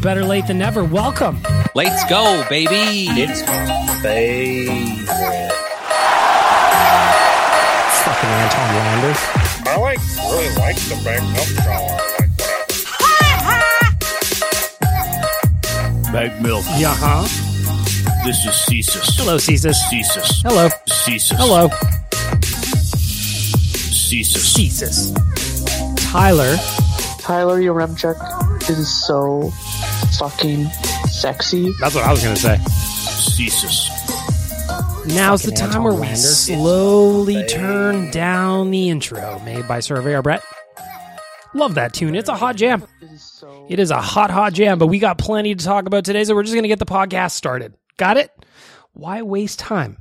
Better Lait than never. Welcome. Let's go, baby. It's my favorite. Fucking Anton Lander. I like really like the back up shower. Like Bag milk. Yeah, huh? This is Cesus. Hello, Cesus. Cesus. Hello. Cesus. Hello. Cesus. Jesus. Tyler. Tyler Yaremchuk is so fucking sexy. That's what I was going to say. Cesus. Now's the time Anton where we Lander. slowly turn down the intro made by Surveyor Brett. Love that tune. It's a hot jam. It is a hot, hot jam, but we got plenty to talk about today, so we're just going to get the podcast started. Got it? Why waste time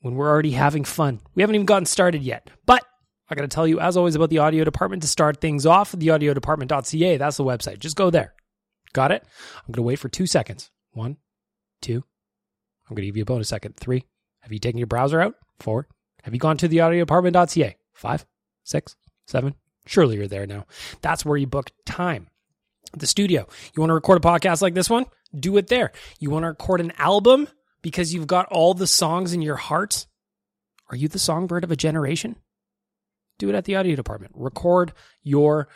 when we're already having fun? We haven't even gotten started yet. But I got to tell you, as always, about the audio department to start things off. At theaudiodepartment.ca. That's the website. Just go there. Got it? I'm going to wait for two seconds. One, two. I'm going to give you a bonus second. Three. Have you taken your browser out? Four. Have you gone to theaudiodepartment.ca? Five, six, seven. Surely you're there now. That's where you book time. The studio. You want to record a podcast like this one? Do it there. You want to record an album because you've got all the songs in your heart? Are you the songbird of a generation? Do it at the audio department. Record your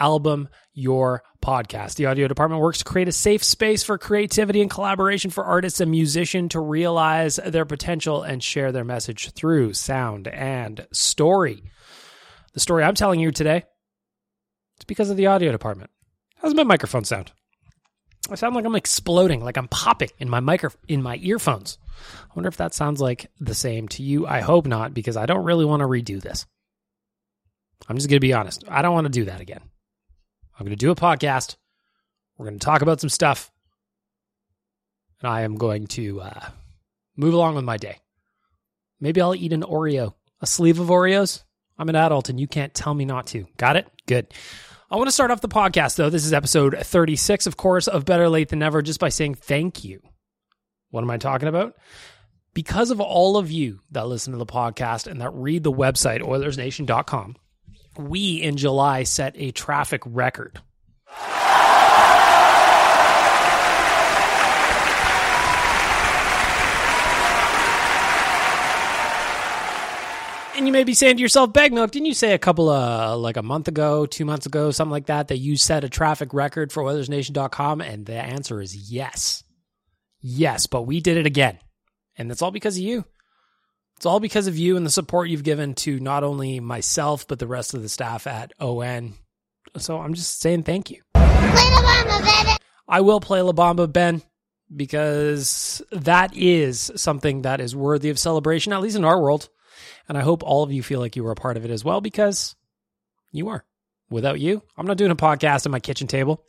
album, your podcast. The audio department works to create a safe space for creativity and collaboration for artists and musicians to realize their potential and share their message through sound and story. The story I'm telling you today is because of the audio department. How's my microphone sound? I sound like I'm exploding, like I'm popping in my micro in my earphones. I wonder if that sounds like the same to you. I hope not, because I don't really want to redo this. I'm just going to be honest. I don't want to do that again. I'm going to do a podcast. We're going to talk about some stuff. And I am going to uh, move along with my day. Maybe I'll eat an Oreo, a sleeve of Oreos. I'm an adult and you can't tell me not to. Got it? Good. I want to start off the podcast, though. This is episode 36, of course, of Better Lait Than Never, just by saying thank you. What am I talking about? Because of all of you that listen to the podcast and that read the website, OilersNation.com, we in July set a traffic record. And you may be saying to yourself, Bag Milk, didn't you say a couple of, like a month ago, two months ago, something like that, that you set a traffic record for OilersNation.com? And the answer is yes. Yes, but we did it again. And that's all because of you. It's all because of you and the support you've given to not only myself, but the rest of the staff at ON. So I'm just saying thank you. I will play La Bamba, Ben, because that is something that is worthy of celebration, at least in our world. And I hope all of you feel like you were a part of it as well, because you are. Without you, I'm not doing a podcast at my kitchen table.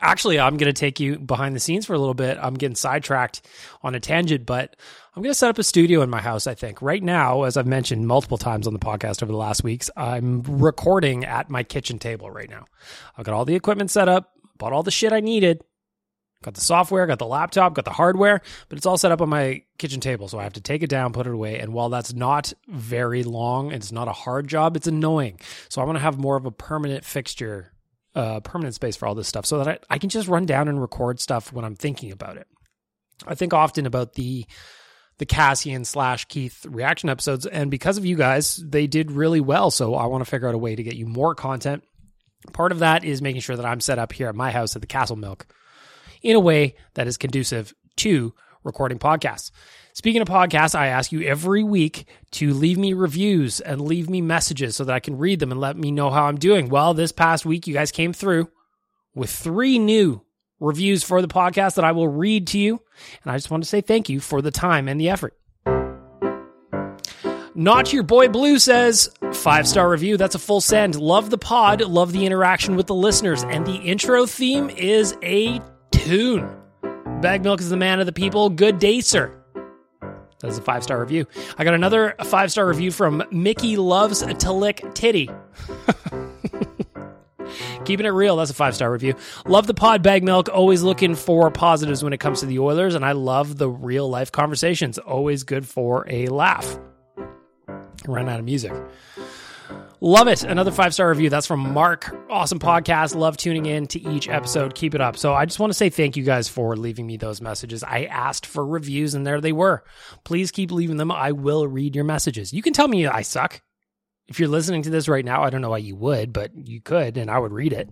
Actually, I'm going to take you behind the scenes for a little bit. I'm getting sidetracked on a tangent, but I'm going to set up a studio in my house, I think. Right now, as I've mentioned multiple times on the podcast over the last weeks, I'm recording at my kitchen table right now. I've got all the equipment set up, bought all the shit I needed. Got the software, got the laptop, got the hardware, but it's all set up on my kitchen table. So I have to take it down, put it away. And while that's not very long, it's not a hard job, it's annoying. So I want to have more of a permanent fixture, uh, permanent space for all this stuff so that I, I can just run down and record stuff when I'm thinking about it. I think often about the the Kassian slash Keith reaction episodes, and because of you guys, they did really well. So I want to figure out a way to get you more content. Part of that is making sure that I'm set up here at my house at the Castle Milk in a way that is conducive to recording podcasts. Speaking of podcasts, I ask you every week to leave me reviews and leave me messages so that I can read them and let me know how I'm doing. Well, this past week, you guys came through with three new reviews for the podcast that I will read to you. And I just want to say thank you for the time and the effort. Not Your Boy Blue says, five star review. That's a full send. Love the pod. Love the interaction with the listeners. And the intro theme is a tune. Bag Milk is the man of the people. Good day, sir. That's a five star review. I got another five star review from Mickey Loves to Lick Titty. Keeping it real, that's a five star review. Love the pod bag milk. Always looking for positives when it comes to the Oilers, and I love the real life conversations. Always good for a laugh. Ran out of music. Love it. Another five star review. That's from Mark. Awesome podcast. Love tuning in to each episode. Keep it up. So I just want to say thank you guys for leaving me those messages. I asked for reviews and there they were. Please keep leaving them. I will read your messages. You can tell me I suck. If you're listening to this right now, I don't know why you would, but you could and I would read it.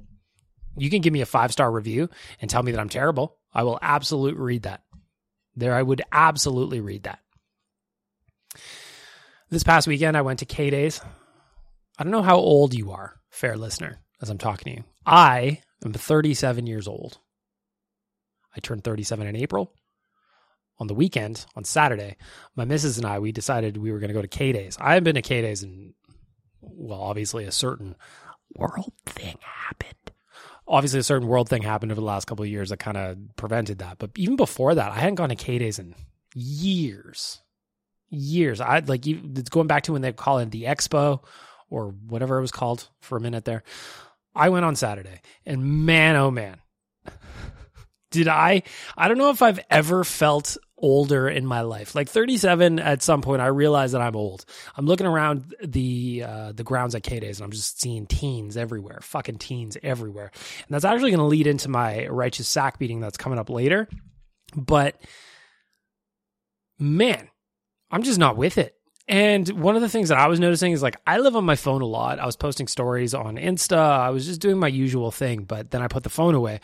You can give me a five star review and tell me that I'm terrible. I will absolutely read that. There, I would absolutely read that. This past weekend, I went to K Days. I don't know how old you are, fair listener, as I'm talking to you. I am 37 years old. I turned 37 in April. On the weekend, on Saturday, my missus and I, we decided we were going to go to K Days. I haven't been to K Days in, well, obviously a certain world thing happened. Obviously, a certain world thing happened over the last couple of years that kind of prevented that. But even before that, I hadn't gone to K Days in years. Years. I like it's going back to when they call it the Expo or whatever it was called for a minute there. I went on Saturday and man, oh man, did I, I don't know if I've ever felt older in my life. Like 37 at some point, I realized that I'm old. I'm looking around the, uh, the grounds at K-Days and I'm just seeing teens everywhere, fucking teens everywhere. And that's actually going to lead into my righteous sack beating that's coming up later. But man, I'm just not with it. And one of the things that I was noticing is like I live on my phone a lot. I was posting stories on Insta. I was just doing my usual thing, but then I put the phone away.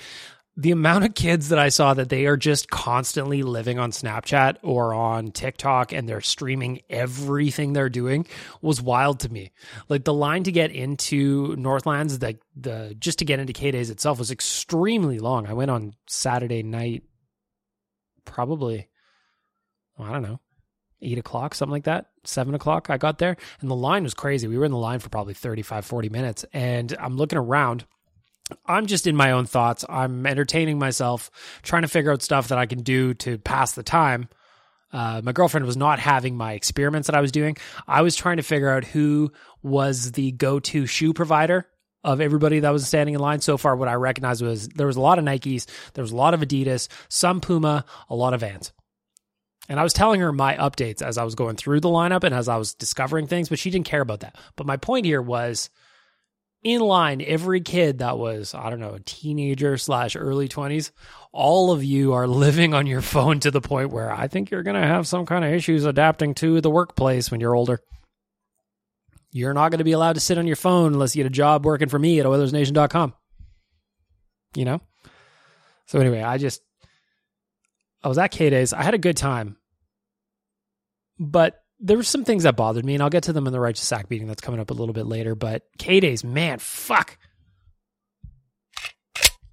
The amount of kids that I saw that they are just constantly living on Snapchat or on TikTok and they're streaming everything they're doing was wild to me. Like the line to get into Northlands, the the just to get into K Days itself was extremely long. I went on Saturday night, probably, I don't know, eight o'clock, something like that, seven o'clock. I got there and the line was crazy. We were in the line for probably 35, 40 minutes. And I'm looking around. I'm just in my own thoughts. I'm entertaining myself, trying to figure out stuff that I can do to pass the time. Uh, my girlfriend was not having my experiments that I was doing. I was trying to figure out who was the go to shoe provider of everybody that was standing in line so far what i recognized was there was a lot of nikes there was a lot of adidas some puma a lot of vans and I was telling her my updates as I was going through the lineup and as I was discovering things, but she didn't care about that. But my point here was in line, every kid that was, I don't know, a teenager slash early 20s, all of you are living on your phone to the point where I think you're going to have some kind of issues adapting to the workplace when you're older. You're not going to be allowed to sit on your phone unless you get a job working for me at OilersNation.com. You know? So anyway, I just I was at K Days. I had a good time, but there were some things that bothered me, and I'll get to them in the righteous sack beating that's coming up a little bit later. But K Days, man, fuck,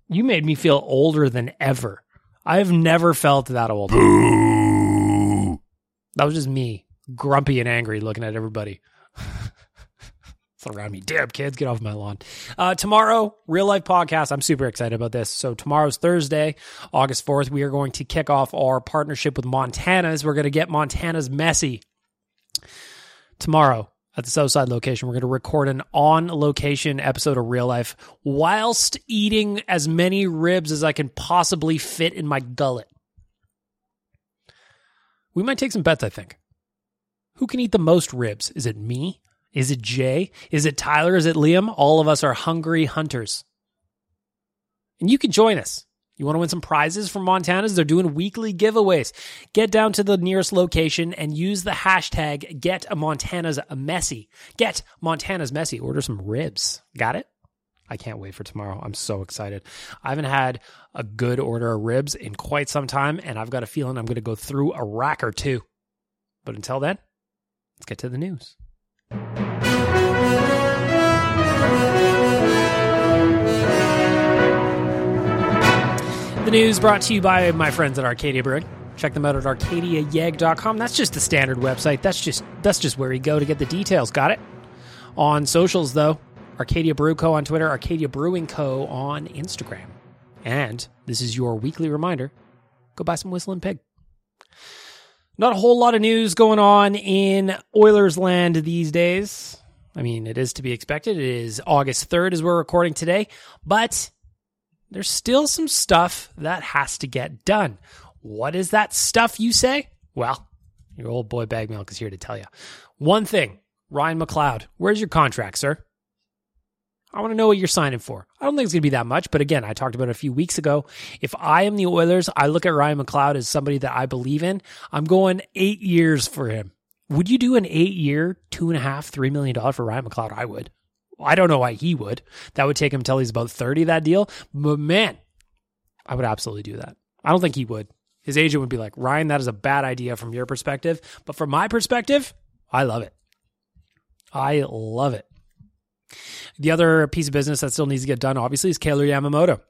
you made me feel older than ever. I have never felt that old. That was just me, grumpy and angry, looking at everybody. around me. Damn, kids, get off my lawn. Uh, tomorrow, real life podcast. I'm super excited about this. So, tomorrow's Thursday, August 4th. We are going to kick off our partnership with Montana's. We're going to get Montana's messy tomorrow. at the Southside location. We're going to record an on location episode of Real Life whilst eating as many ribs as I can possibly fit in my gullet. We might take some bets, I think. Who can eat the most ribs? Is it me? Is it Jay? Is it Tyler? Is it Liam? All of us are hungry hunters. And you can join us. You want to win some prizes from Montana's? They're doing weekly giveaways. Get down to the nearest location and use the hashtag Get Montana's Messy. Get Montana's Messy. Order some ribs. Got it? I can't wait for tomorrow. I'm so excited. I haven't had a good order of ribs in quite some time, and I've got a feeling I'm going to go through a rack or two. But until then, let's get to the news. The news brought to you by my friends at Arcadia Brewing. Check them out at arcadiayeg.com. That's just the standard website. That's just that's just where you go to get the details. Got it? On socials though, Arcadia Brew Co on Twitter, Arcadia Brewing Co on Instagram. And this is your weekly reminder, go buy some Whistling Pig. Not a whole lot of news going on in Oilers land these days. I mean, it is to be expected. It is August 3rd as we're recording today, but there's still some stuff that has to get done. What is that stuff, you say? Well, your old boy Bag Milk is here to tell you. One thing Ryan McLeod, where's your contract, sir? I want to know what you're signing for. I don't think it's going to be that much, but again, I talked about it a few weeks ago. If I am the Oilers, I look at Ryan McLeod as somebody that I believe in. I'm going eight years for him. Would you do an eight year, two and a half, three million dollar for Ryan McLeod? I would. I don't know why he would. That would take him until he's about 30, that deal. But man, I would absolutely do that. I don't think he would. His agent would be like, Ryan, that is a bad idea from your perspective. But from my perspective, I love it. I love it. The other piece of business that still needs to get done, obviously, is Kailer Yamamoto.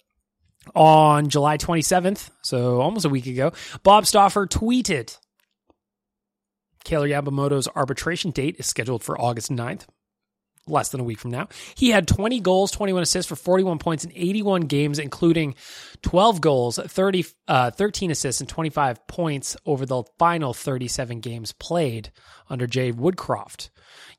On July 27th, so almost a week ago, Bob Stauffer tweeted Kailer Yamamoto's arbitration date is scheduled for August 9th, less than a week from now. He had 20 goals, 21 assists for 41 points in 81 games, including 12 goals, 30, uh, 13 assists, and 25 points over the final 37 games played under Jay Woodcroft.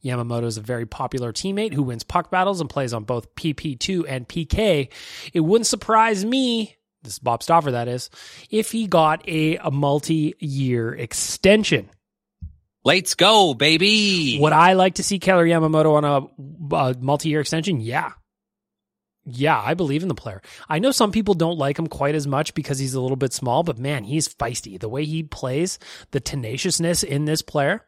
Yamamoto is a very popular teammate who wins puck battles and plays on both PP2 and PK. It wouldn't surprise me, this is Bob Stauffer, that is, if he got a, a multi year extension. Let's go, baby. Would I like to see Kailer Yamamoto on a, a multi year extension? Yeah. Yeah, I believe in the player. I know some people don't like him quite as much because he's a little bit small, but man, he's feisty. The way he plays, the tenaciousness in this player,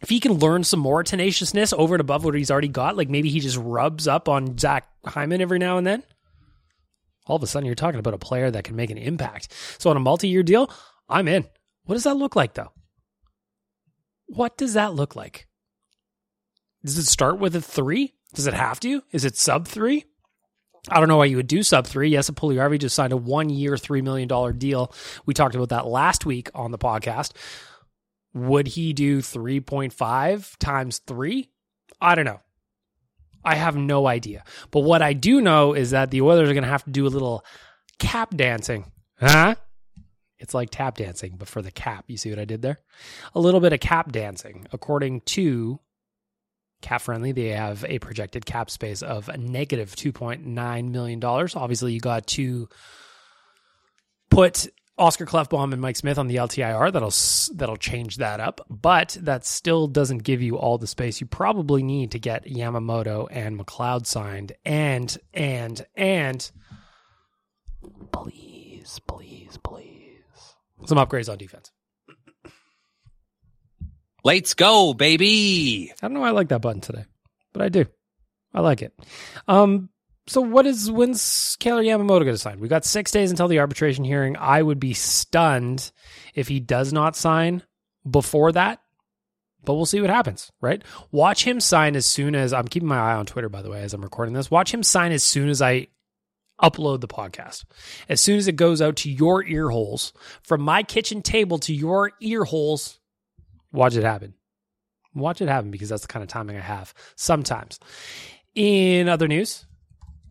if he can learn some more tenaciousness over and above what he's already got, like maybe he just rubs up on Zach Hyman every now and then, all of a sudden you're talking about a player that can make an impact. So on a multi year deal, I'm in. What does that look like though? What does that look like? Does it start with a three? Does it have to? Is it sub three? I don't know why you would do sub three. Yes, Puljujarvi just signed a one year, $3 million deal. We talked about that last week on the podcast. Would he do 3.5 times three? I don't know. I have no idea. But what I do know is that the Oilers are going to have to do a little cap dancing. Huh? It's like tap dancing, but for the cap. You see what I did there? A little bit of cap dancing. According to Cap Friendly, they have a projected cap space of negative $2.9 million. Obviously, you got to put Oscar Klefbom and Mike Smith on the LTIR. That'll that'll change that up, but that still doesn't give you all the space you probably need to get Yamamoto and McLeod signed. And and and please, please, please, some upgrades on defense. Let's go, baby. I don't know why I like that button today, but I do. I like it. Um, so what is when's Kailer Yamamoto going to sign? We got six days until the arbitration hearing. I would be stunned if he does not sign before that, but we'll see what happens. Right? Watch him sign as soon as I'm keeping my eye on Twitter. By the way, as I'm recording this, watch him sign as soon as I upload the podcast. As soon as it goes out to your ear holes, from my kitchen table to your ear holes, watch it happen. Watch it happen because that's the kind of timing I have sometimes. In other news,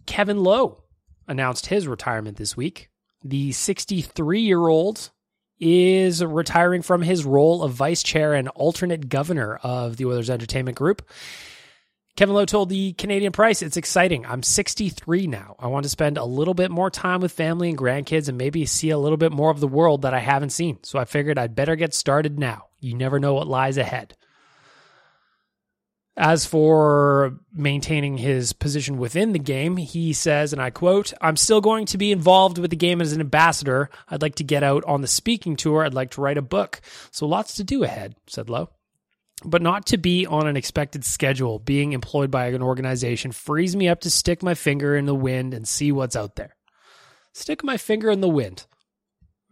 Kevin Lowe announced his retirement this week. The 63 year old is retiring from his role of vice chair and alternate governor of the Oilers Entertainment Group. Kevin Lowe told the Canadian Press, It's exciting. I'm 63 now. I want to spend a little bit more time with family and grandkids and maybe see a little bit more of the world that I haven't seen. So I figured I'd better get started now. You never know what lies ahead. As for maintaining his position within the game, he says, and I quote, I'm still going to be involved with the game as an ambassador. I'd like to get out on the speaking tour. I'd like to write a book. So lots to do ahead, said Lowe. But not to be on an expected schedule. Being employed by an organization frees me up to stick my finger in the wind and see what's out there. Stick my finger in the wind.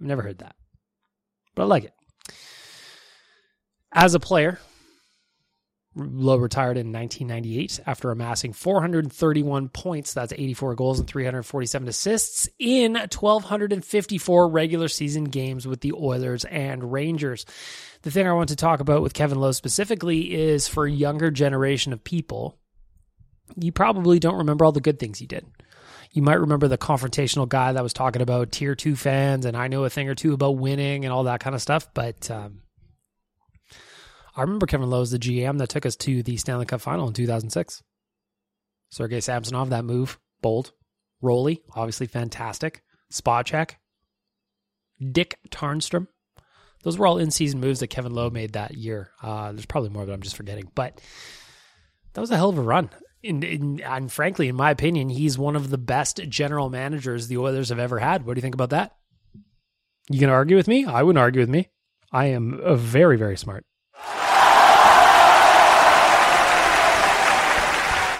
I've never heard that, but I like it. As a player, Lowe retired in 1998 after amassing 431 points. That's 84 goals and 347 assists in 1,254 regular season games with the Oilers and Rangers. The thing I want to talk about with Kevin Lowe specifically is for a younger generation of people, you probably don't remember all the good things he did. You might remember the confrontational guy that was talking about tier two fans and I know a thing or two about winning and all that kind of stuff, but um, I remember Kevin Lowe as the GM that took us to the Stanley Cup final in 2006. Sergei Samsonov, that move, bold. Roly, obviously fantastic. Spacek. Dick Tarnstrom. Those were all in season moves that Kevin Lowe made that year. Uh, there's probably more that I'm just forgetting, but that was a hell of a run. In, in, and frankly, in my opinion, he's one of the best general managers the Oilers have ever had. What do you think about that? You can argue with me? I wouldn't argue with me. I am very, very smart.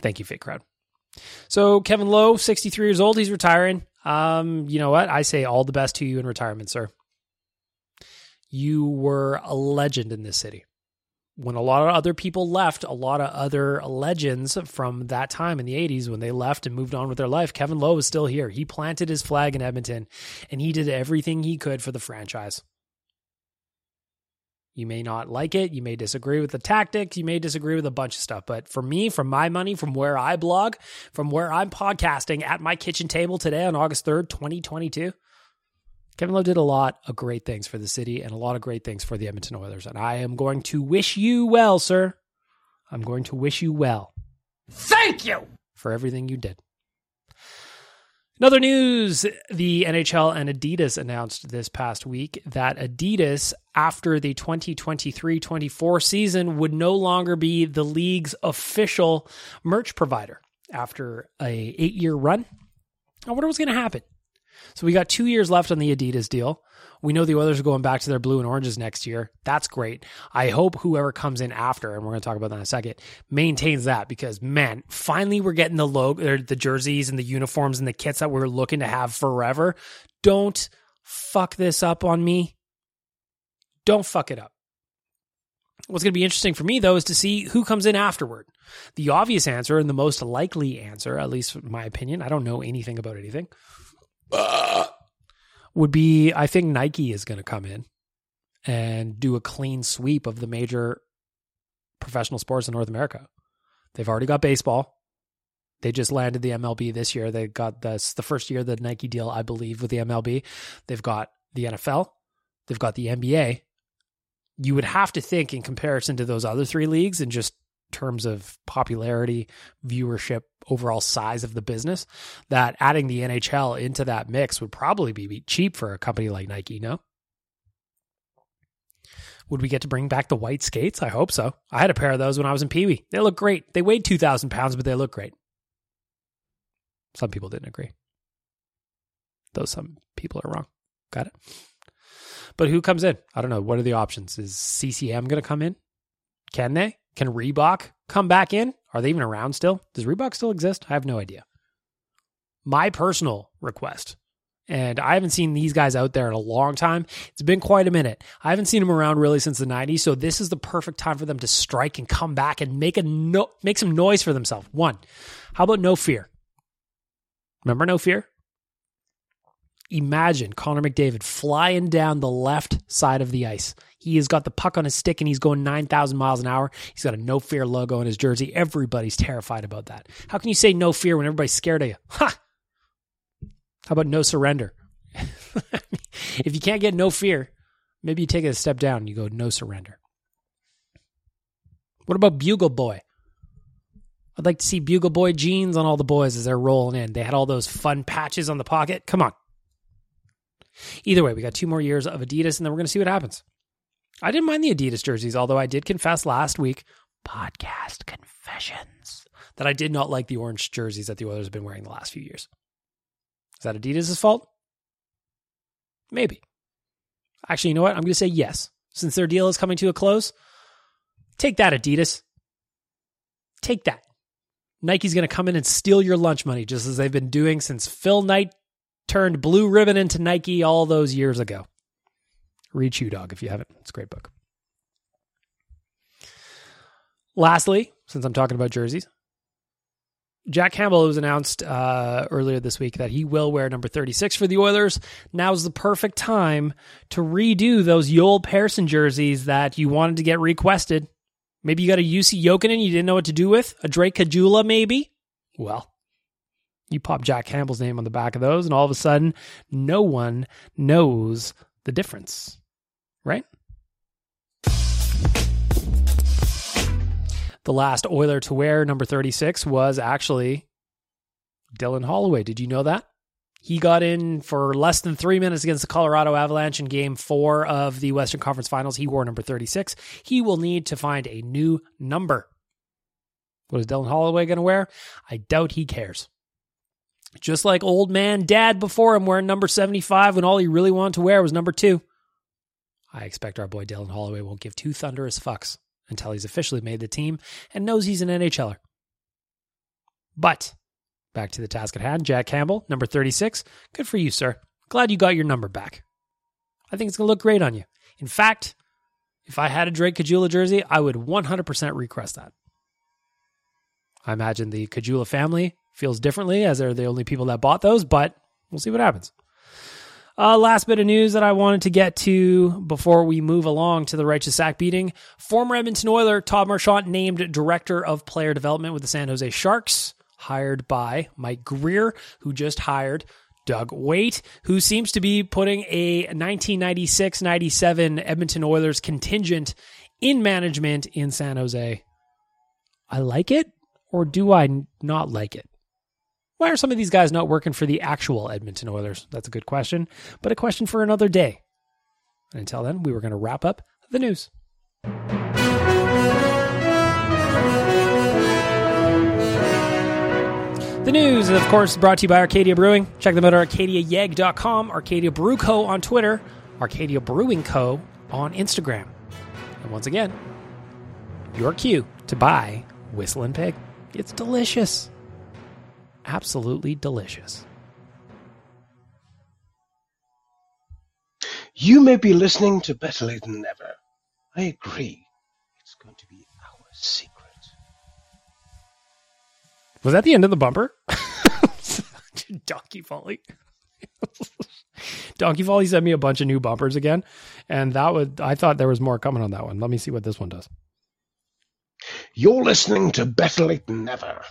Thank you, fake crowd. So Kevin Lowe, 63 years old, he's retiring. Um, you know what? I say all the best to you in retirement, sir. You were a legend in this city. When a lot of other people left, a lot of other legends from that time in the 80s when they left and moved on with their life, Kevin Lowe was still here. He planted his flag in Edmonton and he did everything he could for the franchise. You may not like it. You may disagree with the tactics. You may disagree with a bunch of stuff. But for me, from my money, from where I blog, from where I'm podcasting at my kitchen table today on August 3rd, 2022, Kevin Lowe did a lot of great things for the city and a lot of great things for the Edmonton Oilers. And I am going to wish you well, sir. I'm going to wish you well. Thank you for everything you did. In other news, the NHL and Adidas announced this past week that Adidas, after the 2023 24 season, would no longer be the league's official merch provider after a eight year run. I wonder what's going to happen. So we got two years left on the Adidas deal. We know the Oilers are going back to their blue and oranges next year. That's great. I hope whoever comes in after, and we're going to talk about that in a second, maintains that because man, finally we're getting the logo, the jerseys and the uniforms and the kits that we're looking to have forever. Don't fuck this up on me. Don't fuck it up. What's going to be interesting for me, though, is to see who comes in afterward. The obvious answer and the most likely answer, at least in my opinion, I don't know anything about anything, uh, would be I think Nike is going to come in and do a clean sweep of the major professional sports in North America. They've already got baseball. They just landed the MLB this year. They got this the first year the Nike deal, I believe, with the MLB. They've got the NFL. They've got the NBA. You would have to think in comparison to those other three leagues and just terms of popularity, viewership, overall size of the business, that adding the NHL into that mix would probably be cheap for a company like Nike, no? Would we get to bring back the white skates? I hope so. I had a pair of those when I was in Pee Wee. They look great. They weighed 2,000 pounds, but they look great. Some people didn't agree. Though some people are wrong. Got it? But who comes in? I don't know. What are the options? Is CCM going to come in? Can they? Can Reebok come back in? Are they even around still? Does Reebok still exist? I have no idea. My personal request, and I haven't seen these guys out there in a long time. It's been quite a minute. I haven't seen them around really since the 90s, so this is the perfect time for them to strike and come back and make a no- make some noise for themselves. One, how about no fear? Remember no fear? Imagine Connor McDavid flying down the left side of the ice. He has got the puck on his stick and he's going 9,000 miles an hour. He's got a no fear logo on his jersey. Everybody's terrified about that. How can you say no fear when everybody's scared of you? Ha! How about no surrender? if you can't get no fear, Maybe you take it a step down and you go no surrender. What about Bugle Boy? I'd like to see Bugle Boy jeans on all the boys as they're rolling in. They had all those fun patches on the pocket. Come on. Either way, we got two more years of Adidas, and then we're going to see what happens. I didn't mind the Adidas jerseys, although I did confess last week, podcast confessions, that I did not like the orange jerseys that the Oilers have been wearing the last few years. Is that Adidas' fault? Maybe. Actually, you know what? I'm going to say yes. Since their deal is coming to a close, take that, Adidas. Take that. Nike's going to come in and steal your lunch money, just as they've been doing since Phil Knight turned Blue Ribbon into Nike all those years ago. Read Shoe Dog if you haven't. It's a great book. Lastly, since I'm talking about jerseys, Jack Campbell was announced uh, earlier this week that he will wear number 36 for the Oilers. Now's the perfect time to redo those Joel Persson jerseys that you wanted to get requested. Maybe you got a Jussi Jokinen you didn't know what to do with, a Drake Caggiula maybe. Well, you pop Jack Campbell's name on the back of those, and all of a sudden, no one knows the difference, right? The last Oiler to wear number 36 was actually Dylan Holloway. Did you know that? He got in for less than three minutes against the Colorado Avalanche in game four of the Western Conference Finals. He wore number 36. He will need to find a new number. What is Dylan Holloway going to wear? I doubt he cares. Just like old man dad before him wearing number 75 when all he really wanted to wear was number two. I expect our boy Dylan Holloway won't give two thunderous fucks until he's officially made the team and knows he's an NHLer. But back to the task at hand, Jack Campbell, number 36. Good for you, sir. Glad you got your number back. I think it's going to look great on you. In fact, if I had a Drake Caggiula jersey, I would 100% request that. I imagine the Caggiula family feels differently as they're the only people that bought those, but we'll see what happens. Uh, last bit of news that I wanted to get to before we move along to the righteous sack beating. Former Edmonton Oiler Todd Marchant named Director of Player Development with the San Jose Sharks, hired by Mike Grier, who just hired Doug Weight, who seems to be putting a 1996 97 Edmonton Oilers contingent in management in San Jose. I like it, or do I not like it? Why are some of these guys not working for the actual Edmonton Oilers? That's a good question, but a question for another day. And until then, we were going to wrap up the news. The news, is, of course, brought to you by Arcadia Brewing. Check them out at arcadiayeg.com, Arcadia Brew Co. on Twitter, Arcadia Brewing Co. on Instagram. And once again, your cue to buy Whistling Pig. It's delicious absolutely delicious. You may be listening to Better Lait Than Never. I agree. It's going to be our secret. Was that the end of the bumper? Donkey Folly. Donkey Folly sent me a bunch of new bumpers again, and that would I thought there was more coming on that one. Let me see what this one does. You're listening to Better Lait Than Never.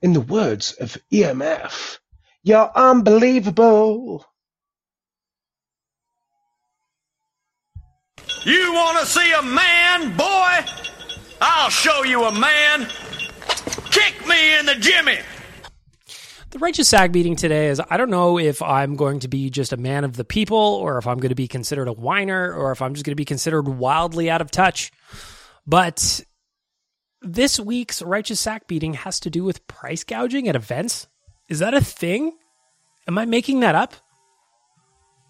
In the words of EMF, you're unbelievable. You want to see a man, boy? I'll show you a man. Kick me in the jimmy. The righteous sack beating today is I don't know if I'm going to be just a man of the people or if I'm going to be considered a whiner or if I'm just going to be considered wildly out of touch. But this week's righteous sack beating has to do with price gouging at events. Is that a thing? Am I making that up?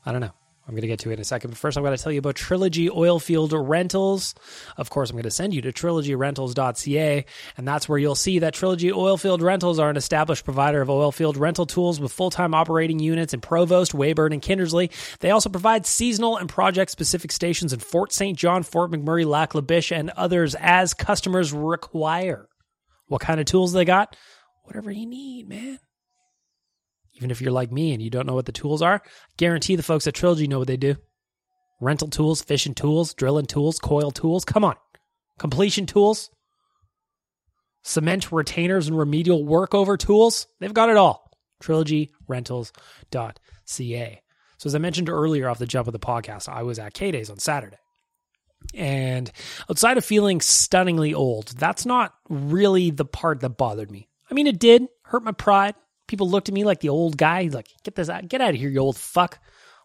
I don't know. I'm going to get to it in a second. But first, I'm going to tell you about Trilogy Oilfield Rentals. Of course, I'm going to send you to trilogyrentals.ca, and that's where you'll see that Trilogy Oilfield Rentals are an established provider of oilfield rental tools with full time operating units in Provost, Weyburn, and Kindersley. They also provide seasonal and project specific stations in Fort St. John, Fort McMurray, Lac La Biche, and others as customers require. What kind of tools they got? Whatever you need, man even if you're like me and you don't know what the tools are, guarantee the folks at Trilogy know what they do. Rental tools, fishing tools, drilling tools, coil tools. Come on. Completion tools, cement retainers and remedial workover tools. They've got it all. TrilogyRentals.ca. So, as I mentioned earlier off the jump of the podcast, I was at K Days on Saturday. And outside of feeling stunningly old, that's not really the part that bothered me. I mean, it did hurt my pride. People looked at me like the old guy. Like, get this out, get out of here, you old fuck.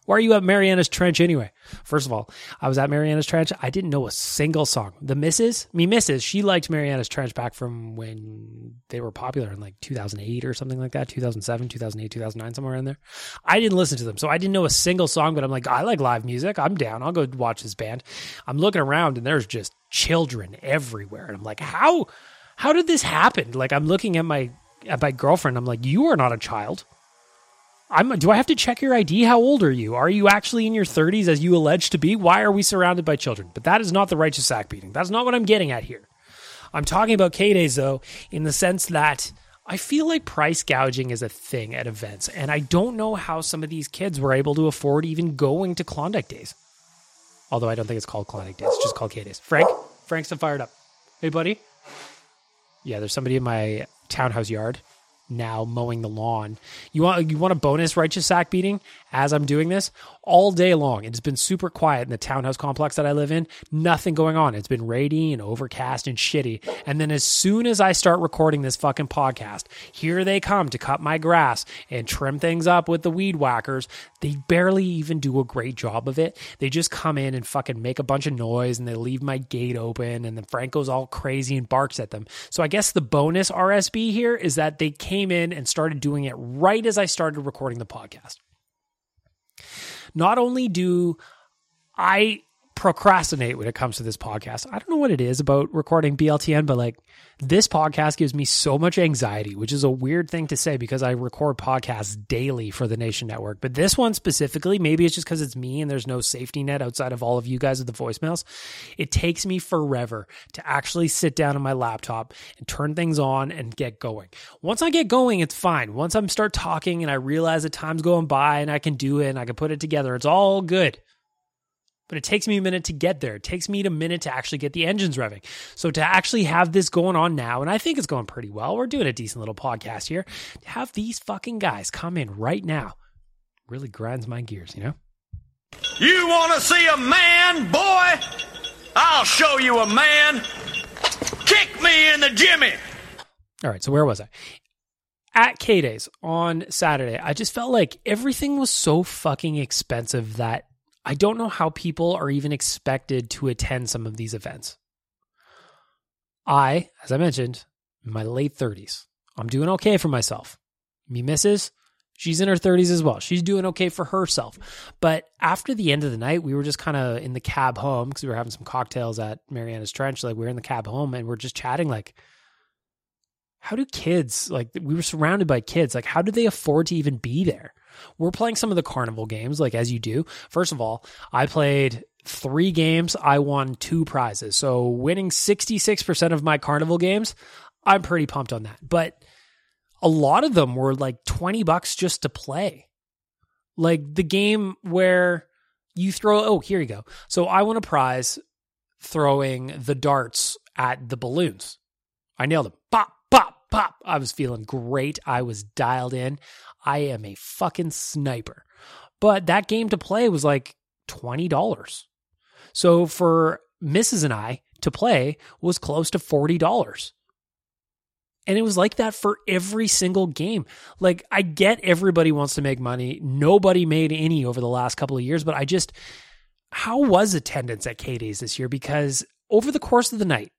Why are you at Mariana's Trench anyway? First of all, I was at Mariana's Trench. I didn't know a single song. The missus, me missus, she liked Mariana's Trench back from when they were popular in like 2008 or something like that, 2007, 2008, 2009, somewhere in there. I didn't listen to them, so I didn't know a single song, but I'm like, I like live music. I'm down. I'll go watch this band. I'm looking around and there's just children everywhere. And I'm like, how, how did this happen? Like, I'm looking at my, at my girlfriend. I'm like, you are not a child. I'm, do I have to check your ID? How old are you? Are you actually in your 30s as you allege to be? Why are we surrounded by children? But that is not the righteous sack beating. That's not what I'm getting at here. I'm talking about K Days, though, in the sense that I feel like price gouging is a thing at events, and I don't know how some of these kids were able to afford even going to Klondike Days. Although I don't think it's called Klondike Days, it's just called K Days. Frank? Frank's still fired up. Hey, buddy? Yeah, there's somebody in my townhouse yard now mowing the lawn. You want you want a bonus righteous sack beating as I'm doing this all day long. It's been super quiet in the townhouse complex that I live in. Nothing going on. It's been rainy and overcast and shitty. And then as soon as I start recording this fucking podcast, here they come to cut my grass and trim things up with the weed whackers. They barely even do a great job of it. They just come in and fucking make a bunch of noise and they leave my gate open and then Frank goes all crazy and barks at them. So I guess the bonus RSB here is that they came in and started doing it right as I started recording the podcast. Not only do I procrastinate when it comes to this podcast. I don't know what it is about recording BLTN, but like this podcast gives me so much anxiety, which is a weird thing to say because I record podcasts daily for the Nation Network. But this one specifically, maybe it's just because it's me and there's no safety net outside of all of you guys with the voicemails. It takes me forever to actually sit down on my laptop and turn things on and get going. Once I get going, it's fine. Once I start talking and I realize that time's going by and I can do it and I can put it together, it's all good but it takes me a minute to get there. It takes me a minute to actually get the engines revving. So to actually have this going on now, and I think it's going pretty well. We're doing a decent little podcast here. To have these fucking guys come in right now really grinds my gears, you know? You want to see a man, boy? I'll show you a man. Kick me in the jimmy. All right, so where was I? At K Days on Saturday, I just felt like everything was so fucking expensive that I don't know how people are even expected to attend some of these events. I, as I mentioned, in my late 30s. I'm doing okay for myself. Me missus, she's in her 30s as well. She's doing okay for herself. But after the end of the night, we were just kind of in the cab home because we were having some cocktails at Mariana's Trench. Like we are in the cab home and we're just chatting like, how do kids, like we were surrounded by kids, like how do they afford to even be there? We're playing some of the carnival games, like as you do. First of all, I played three games. I won two prizes. So winning 66% of my carnival games, I'm pretty pumped on that. But a lot of them were like 20 bucks just to play. Like the game where you throw, oh, here you go. So I won a prize throwing the darts at the balloons. I nailed them. Pop, pop, pop. I was feeling great. I was dialed in. I am a fucking sniper. But that game to play was like $20. So for Mrs. and I to play was close to $40. And it was like that for every single game. Like, I get everybody wants to make money. Nobody made any over the last couple of years, but I just, how was attendance at K Days this year? Because over the course of the night,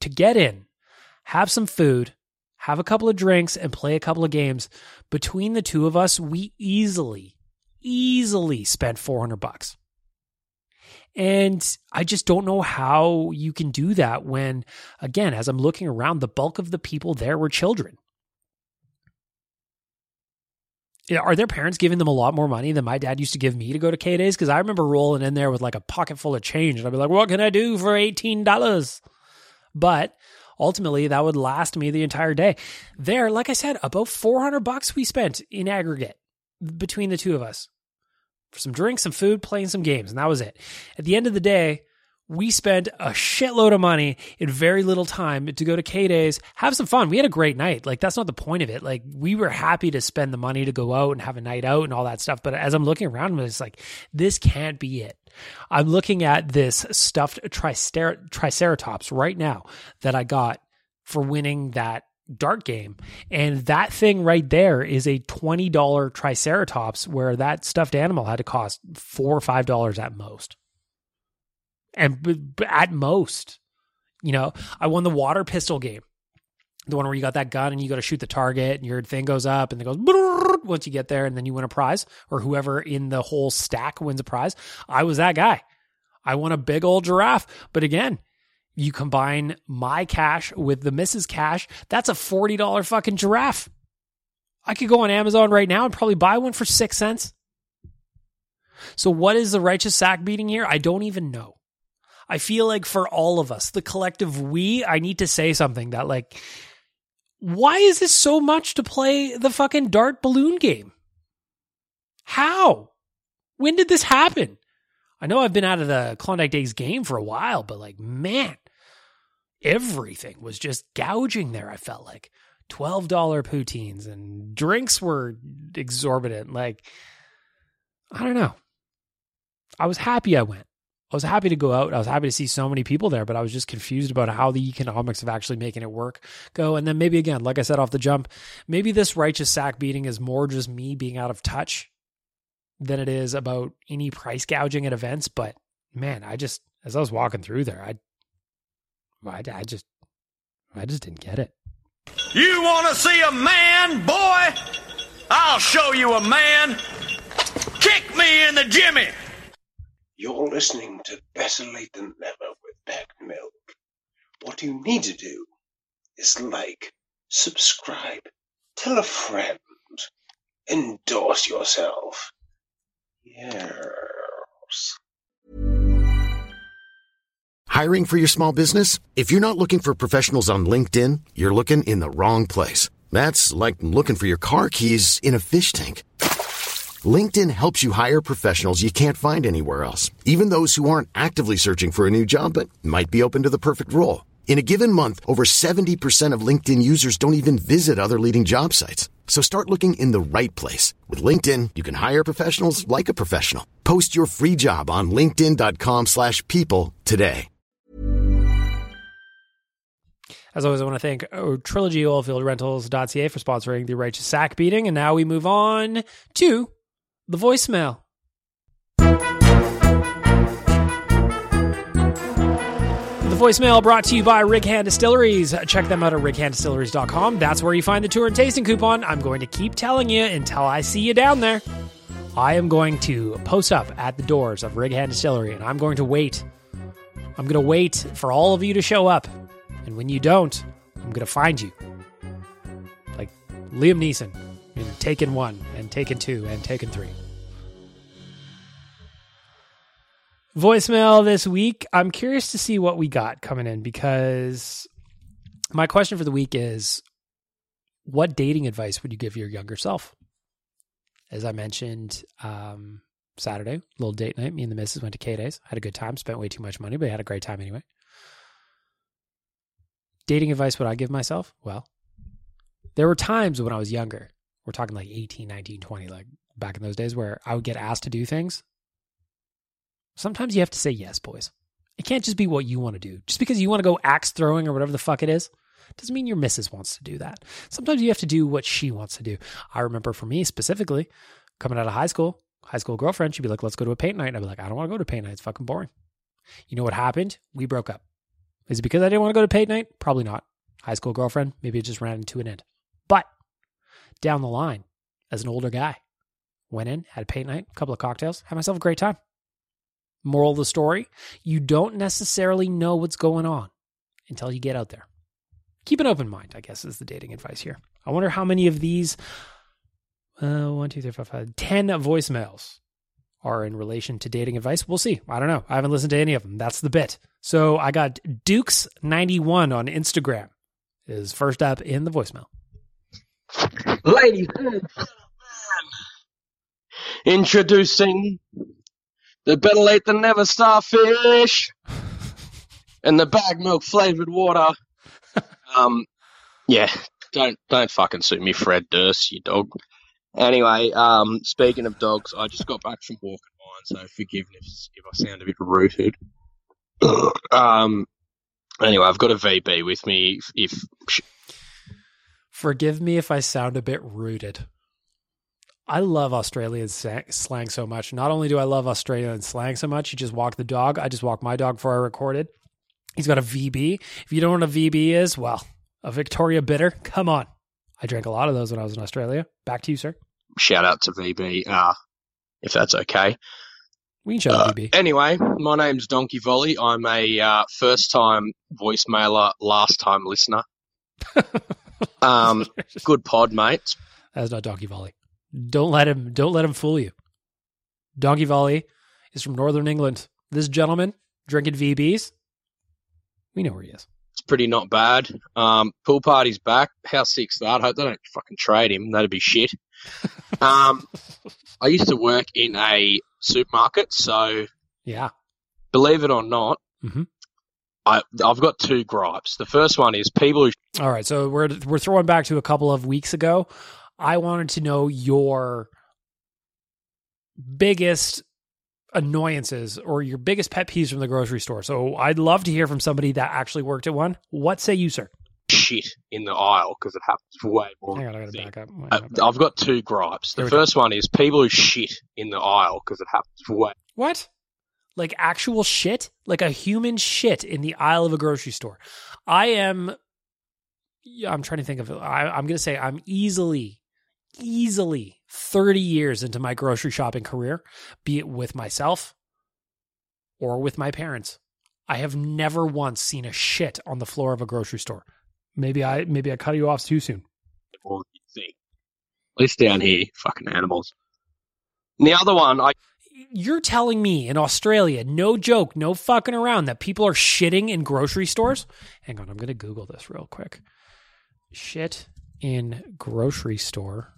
to get in, have some food, have a couple of drinks, and play a couple of games, between the two of us, we easily, easily spent 400 bucks. And I just don't know how you can do that when, again, as I'm looking around, the bulk of the people there were children. Are their parents giving them a lot more money than my dad used to give me to go to K Days? Because I remember rolling in there with like a pocket full of change and I'd be like, what can I do for $18? But ultimately that would last me the entire day. There, like I said, about 400 bucks we spent in aggregate between the two of us for some drinks, some food, playing some games, and that was it. At the end of the day, we spent a shitload of money in very little time to go to K Days, have some fun. We had a great night. Like that's not the point of it. Like we were happy to spend the money to go out and have a night out and all that stuff. But as I'm looking around, it's like this can't be it. I'm looking at this stuffed tricer- triceratops right now that I got for winning that dart game. And that thing right there is a $20 triceratops where that stuffed animal had to cost four or five dollars at most and b- b- at most, you know, I won the water pistol game, the one where you got that gun and you got to shoot the target and your thing goes up and it goes once you get there and then you win a prize or whoever in the whole stack wins a prize. I was that guy. I won a big old giraffe, but again. You combine my cash with the Mrs. Cash, that's a $40 fucking giraffe. I could go on Amazon right now and probably buy one for six cents. So, what is the righteous sack beating here? I don't even know. I feel like for all of us, the collective we, I need to say something that like, why is this so much to play the fucking dart balloon game? How? When did this happen? I know I've been out of the Klondike Days game for a while, but like, man, everything was just gouging there. I felt like $12 poutines and drinks were exorbitant. Like, I don't know. I was happy I went. I was happy to go out. I was happy to see so many people there, but I was just confused about how the economics of actually making it work go. And then maybe again, like I said off the jump, maybe this righteous sack beating is more just me being out of touch than it is about any price gouging at events. But man, I just as I was walking through there, I I, I just I just didn't get it. You want to see a man, boy? I'll show you a man. Kick me in the jimmy. You're listening to Better Lait Than Never with Bag Milk. What you need to do is like, subscribe, tell a friend, endorse yourself. Yes. Hiring for your small business? If you're not looking for professionals on LinkedIn, you're looking in the wrong place. That's like looking for your car keys in a fish tank. LinkedIn helps you hire professionals you can't find anywhere else, even those who aren't actively searching for a new job but might be open to the perfect role. In a given month, over 70% of LinkedIn users don't even visit other leading job sites. So start looking in the right place. With LinkedIn, you can hire professionals like a professional. Post your free job on linkedin.com slash people today. As always, I want to thank Trilogy Oilfield Rentals.ca for sponsoring the Righteous Sack beating. And now we move on to the voicemail. The voicemail brought to you by Rig Hand Distilleries. Check them out at righanddistilleries.com. That's where you find the tour and tasting coupon. I'm going to keep telling you until I see you down there. I am going to post up at the doors of Rig Hand Distillery and I'm going to wait. I'm going to wait for all of you to show up. And when you don't, I'm going to find you. Like Liam Neeson in Taken 1 and Taken 2 and Taken 3. Voicemail this week. I'm curious to see what we got coming in because my question for the week is what dating advice would you give your younger self? As I mentioned, um, Saturday, little date night. Me and the missus went to K Days. Had a good time. Spent way too much money, but had a great time anyway. Dating advice would I give myself? Well, there were times when I was younger. We're talking like 18, 19, 20, like back in those days where I would get asked to do things. Sometimes you have to say yes, boys. It can't just be what you want to do. Just because you want to go axe throwing or whatever the fuck it is, doesn't mean your missus wants to do that. Sometimes you have to do what she wants to do. I remember for me specifically, coming out of high school, high school girlfriend, she'd be like, let's go to a paint night. And I'd be like, I don't want to go to paint night. It's fucking boring. You know what happened? We broke up. Is it because I didn't want to go to paint night? Probably not. High school girlfriend, maybe it just ran into an end. But down the line, as an older guy, went in, had a paint night, a couple of cocktails, had myself a great time. Moral of the story you don't necessarily know what's going on until you get out there. Keep an open mind, I guess, is the dating advice here. I wonder how many of these uh, one, two, three, four, five, ten voicemails are in relation to dating advice. We'll see. I don't know. I haven't listened to any of them. That's the bit. So I got Dukes91 on Instagram is first up in the voicemail. Ladies introducing the better Lait than never starfish. and the bag milk flavored water. um, yeah, don't don't fucking sue me, Fred Durst, you dog. Anyway, um, speaking of dogs, I just got back from walking mine, so forgive me if, if I sound a bit rooted. um, anyway, I've got a VB with me. If, if Forgive me if I sound a bit rooted. I love Australian slang so much. Not only do I love Australian slang so much, you just walk the dog. I just walked my dog before I recorded. He's got a VB. If you don't know what a VB is, well, a Victoria Bitter. Come on. I drank a lot of those when I was in Australia. Back to you, sir. shout out to VB, uh, if that's okay. We can shout Uh, out VB. Anyway, my name's Donkey Volley. I'm a uh, first time voicemailer, last time listener. um, good pod, mate. That's not Donkey Volley. Don't let him. Don't let him fool you. Donkey Volley is from Northern England. This gentleman drinking VBs. We know where he is. It's pretty not bad. Um, pool party's back. How sick's that? I hope they don't fucking trade him. That'd be shit. um, I used to work in a supermarket, so Yeah. believe it or not, mm-hmm. I, I've got two gripes. The first one is people who All right, so we're we're throwing back to a couple of weeks ago. I wanted to know your biggest annoyances or your biggest pet peeves from the grocery store. So I'd love to hear from somebody that actually worked at one. What say you, sir? shit in the aisle because it happens way more. Hang on, I gotta back up. Wait, Uh. I've got two gripes. The we go. first one is people who shit in the aisle because it happens way. What? Like actual shit? Like a human shit in the aisle of a grocery store. I am. Yeah, I'm trying to think of. I, I'm going to say I'm easily, easily 30 years into my grocery shopping career, be it with myself or with my parents. I have never once seen a shit on the floor of a grocery store. Maybe I maybe I cut you off too soon. You think. At least down here, fucking animals. And the other one, I You're telling me in Australia, no joke, no fucking around, that people are shitting in grocery stores? Hang on, I'm going to Google this real quick. Shit in grocery store,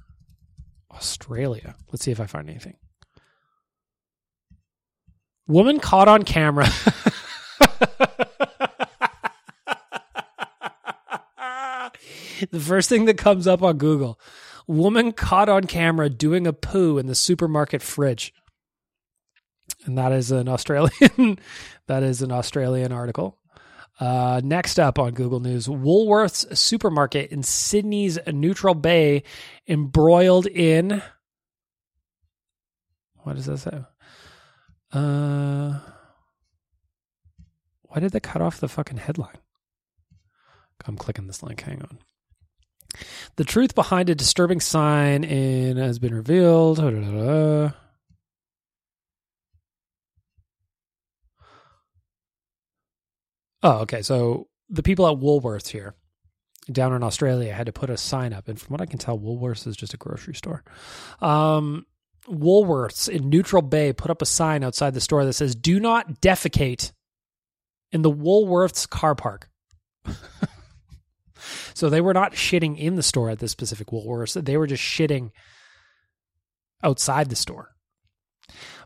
Australia. Let's see if I find anything. Woman caught on camera. the first thing that comes up on Google woman caught on camera doing a poo in the supermarket fridge and that is an Australian that is an Australian article. Uh, next up on Google News, Woolworths supermarket in Sydney's Neutral Bay embroiled in what does that say? Uh, why did they cut off the fucking headline? I'm clicking this link. Hang on. The truth behind a disturbing sign in has been revealed. Da, da, da, Oh, okay. So the people at Woolworths here down in Australia had to put a sign up. And from what I can tell, Woolworths is just a grocery store. Um, Woolworths in Neutral Bay put up a sign outside the store that says, Do not defecate in the Woolworths car park. so they were not shitting in the store at this specific Woolworths. They were just shitting outside the store.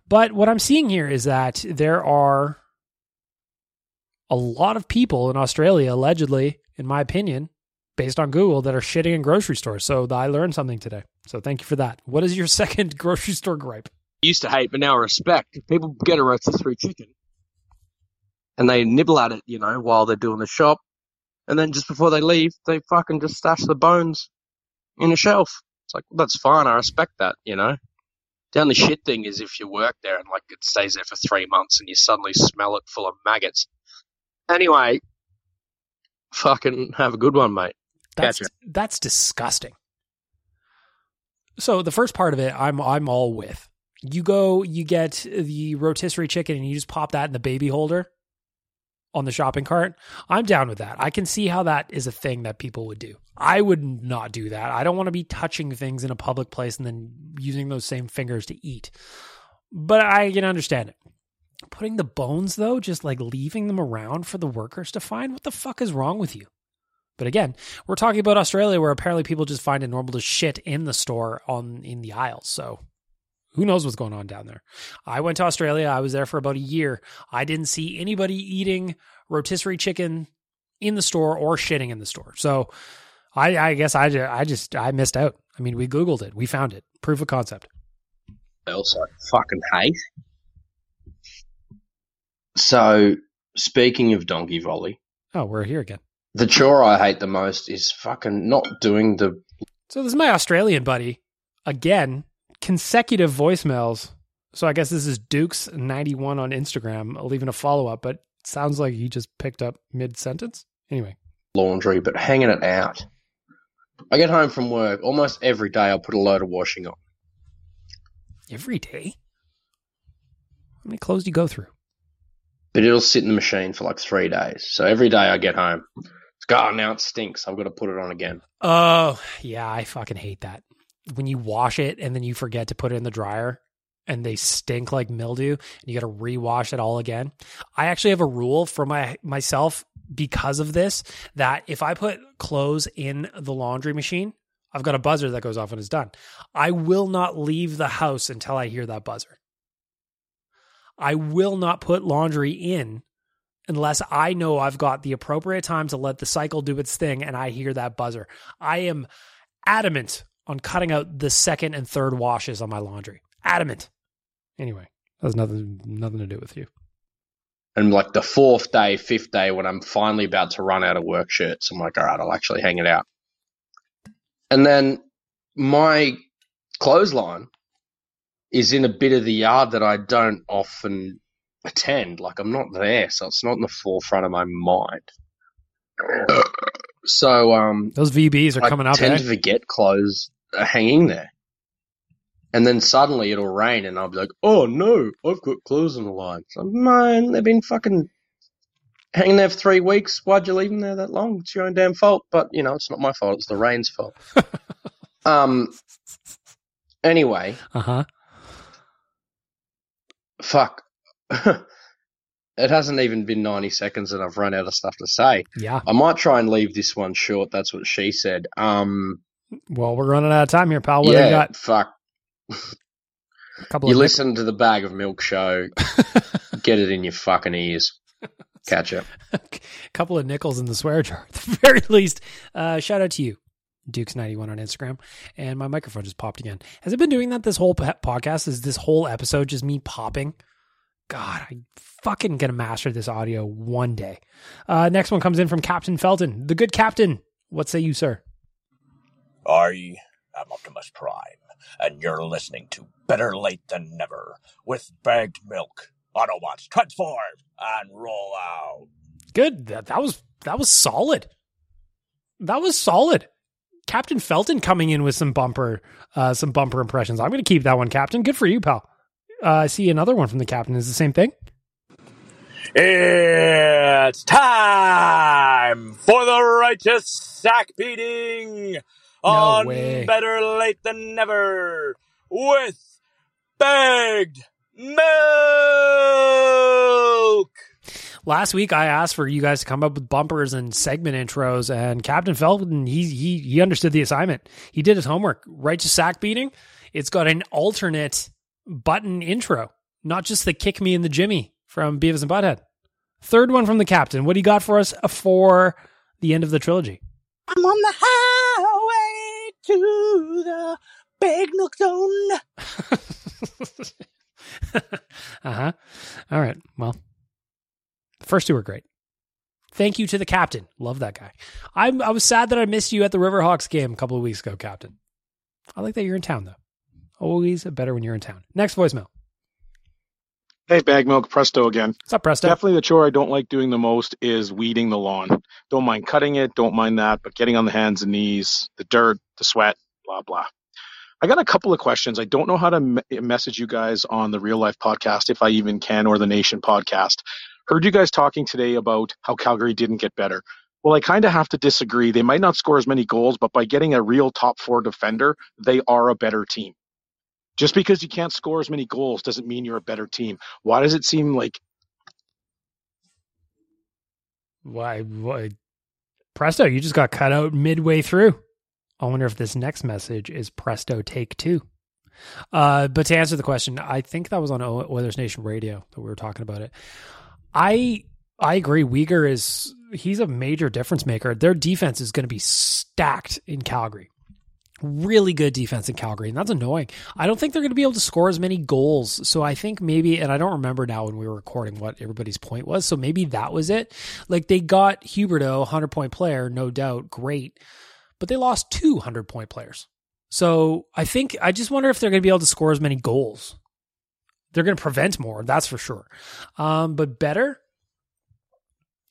But what I'm seeing here is that there are a lot of people in Australia, allegedly, in my opinion, based on Google, that are shitting in grocery stores. So I learned something today. So thank you for that. What is your second grocery store gripe? used to hate, but now I respect. People get a rotisserie chicken, and they nibble at it, you know, while they're doing the shop, and then just before they leave, they fucking just stash the bones in a shelf. It's like that's fine. I respect that, you know. The only shit thing is if you work there and like it stays there for three months and you suddenly smell it full of maggots. Anyway, fucking have a good one, mate. That's Gotcha. that's disgusting. So the first part of it, I'm I'm all with. You go, you get the rotisserie chicken, and you just pop that in the baby holder on the shopping cart. I'm down with that. I can see how that is a thing that people would do. I would not do that. I don't want to be touching things in a public place and then using those same fingers to eat. But I can understand it. Putting the bones though, just like leaving them around for the workers to find, what the fuck is wrong with you? But again, we're talking about Australia where apparently people just find it normal to shit in the store on in the aisles. So who knows what's going on down there? I went to Australia. I was there for about a year. I didn't see anybody eating rotisserie chicken in the store or shitting in the store. So I, I guess I, I just I missed out. I mean, we Googled it, we found it, proof of concept. I fucking hate. So, speaking of donkey volley, Oh, we're here again. the chore I hate the most is fucking not doing the. So this is my Australian buddy again, consecutive voicemails. So I guess this is Dukes ninety one on Instagram, leaving a follow up, but sounds like he just picked up mid sentence. Anyway, laundry, but hanging it out. I get home from work almost every day. I'll put a load of washing on. every day. How many clothes do you go through? But it'll sit in the machine for like three days. So every day I get home, it's gone. Oh, now it stinks. I've got to put it on again. Oh, yeah, I fucking hate that. When you wash it and then you forget to put it in the dryer and they stink like mildew and you got to rewash it all again. I actually have a rule for my myself because of this that if I put clothes in the laundry machine, I've got a buzzer that goes off when it's done. I will not leave the house until I hear that buzzer. I will not put laundry in unless I know I've got the appropriate time to let the cycle do its thing and I hear that buzzer. I am adamant on cutting out the second and third washes on my laundry. Adamant. Anyway, that has nothing nothing to do with you. And like the fourth day, fifth day, when I'm finally about to run out of work shirts, I'm like, all right, I'll actually hang it out. And then my clothesline is in a bit of the yard that I don't often attend. Like I'm not there, so it's not in the forefront of my mind. So um, Those VBs are I coming up. I tend eh? to forget clothes are hanging there. And then suddenly it'll rain and I'll be like, oh no, I've got clothes on the line. So, man, they've been fucking hanging there for three weeks. Why'd you leave them there that long? It's your own damn fault. But, you know, it's not my fault. It's the rain's fault. um, anyway, Uh huh. Fuck. it hasn't even been 90 seconds and I've run out of stuff to say. Yeah. I might try and leave this one short. That's what she said. Um, Well, we're running out of time here, pal. What yeah, you got? fuck. A couple You listen to the Bag of Milk show, get it in your fucking ears. Catch up. a couple of nickels in the swear jar at the very least. Uh, shout out to you, Dukes91 on Instagram. And my microphone just popped again. Has it been doing that this whole podcast? Is this whole episode just me popping? God, I fucking gonna master this audio one day. Uh, next one comes in from Captain Felton, the good captain. What say you, sir? I am Optimus Prime, and you're listening to Better Lait Than Never with Bagged Milk. Autobots transform and roll out. Good. That, that was that was solid. That was solid. Captain Felton coming in with some bumper uh, some bumper impressions. I'm going to keep that one, Captain. Good for you, pal. Uh, I see another one from the captain. Is the same thing? It's time for the righteous sack beating on way. Better Lait Than Never with Bagged Milk. Last week, I asked for you guys to come up with bumpers and segment intros, and Captain Felton he he he understood the assignment. He did his homework. Righteous sack beating. It's got an alternate button intro, not just the "Kick Me in the Jimmy" from Beavis and Butthead. Third one from the captain. What do you got for us for the end of the trilogy? I'm on the highway to the big milk zone. uh huh. All right. Well, first two were great. Thank you to the captain. Love that guy. I'm, I was sad that I missed you at the Riverhawks game a couple of weeks ago, Captain. I like that you're in town, though. Always better when you're in town. Next voicemail. Hey, Bag Milk, Presto again. What's up, Presto? Definitely the chore I don't like doing the most is weeding the lawn. Don't mind cutting it, don't mind that, but getting on the hands and knees, the dirt, the sweat, blah, blah. I got a couple of questions. I don't know how to me- message you guys on the Real Life podcast, if I even can, or the Nation podcast. Heard you guys talking today about how Calgary didn't get better. Well, I kind of have to disagree. They might not score as many goals, but by getting a real top four defender, they are a better team. Just because you can't score as many goals doesn't mean you're a better team. Why does it seem like Why, why? Presto, you just got cut out midway through. I wonder if this next message is Presto take two. Uh, but to answer the question, I think that was on Oilers Nation Radio that we were talking about it. I I agree. Weegar is he's a major difference maker. Their defense is going to be stacked in Calgary. Really good defense in Calgary, and that's annoying. I don't think they're going to be able to score as many goals. So I think maybe, and I don't remember now when we were recording what everybody's point was. So maybe that was it. Like they got Huberdeau, 100 point player, no doubt, great, but they lost two hundred point players. So I think, I just wonder if they're going to be able to score as many goals. They're going to prevent more, that's for sure. Um, but better,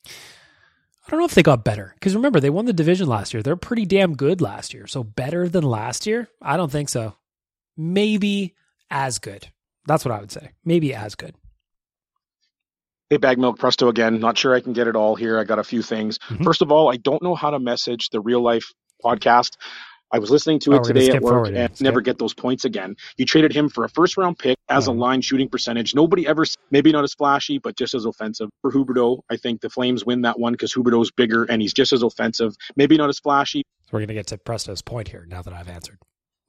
I don't know if they got better because remember they won the division last year. They're pretty damn good last year. So better than last year? I don't think so. Maybe as good. That's what I would say. Maybe as good. Hey, Bag Milk Presto again. Not sure I can get it all here. I got a few things. Mm-hmm. First of all, I don't know how to message the real life podcast. I was listening to Oh, it we're today at work and never get those points again. You traded him for a first round pick as a line shooting percentage. Nobody ever, maybe not as flashy, but just as offensive. For Huberdeau, I think the Flames win that one because Huberdeau's bigger and he's just as offensive. Maybe not as flashy, So we're going to get to Presto's point here now that I've answered.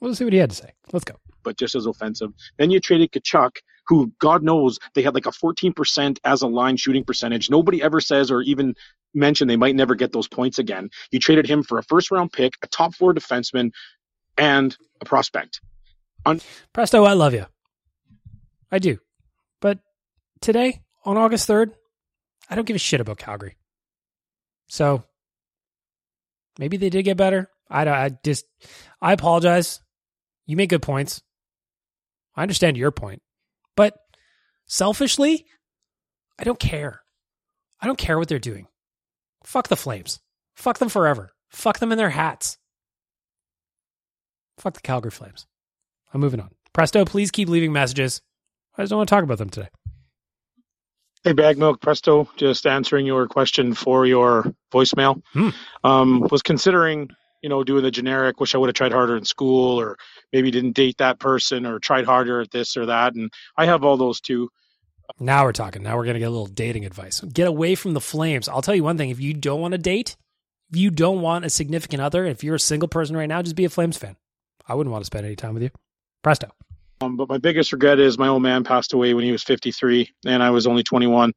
We'll see what he had to say. Let's go. but just as offensive. Then you traded Tkachuk, who God knows they had like a 14% as a line shooting percentage. Nobody ever says or even mentioned they might never get those points again. You traded him for a first round pick, a top four defenseman, and a prospect. Un- Presto, I love you. I do. But today, on August 3rd, I don't give a shit about Calgary. So maybe they did get better. I, I just, I apologize. You make good points. I understand your point. But selfishly, I don't care. I don't care what they're doing. Fuck the Flames. Fuck them forever. Fuck them in their hats. Fuck the Calgary Flames. I'm moving on. Presto, please keep leaving messages. I just don't want to talk about them today. Hey, Bag Milk Presto, just answering your question for your voicemail. Hmm. Um, was considering, you know, doing the generic, wish I would have tried harder in school, or maybe didn't date that person, or tried harder at this or that. And I have all those too. Now we're talking. Now we're going to get a little dating advice. Get away from the flames. I'll tell you one thing. If you don't want to date, if you don't want a significant other, if you're a single person right now, just be a Flames fan. I wouldn't want to spend any time with you. Presto. Um, but my biggest regret is my old man passed away when he was 53, and I was only 21.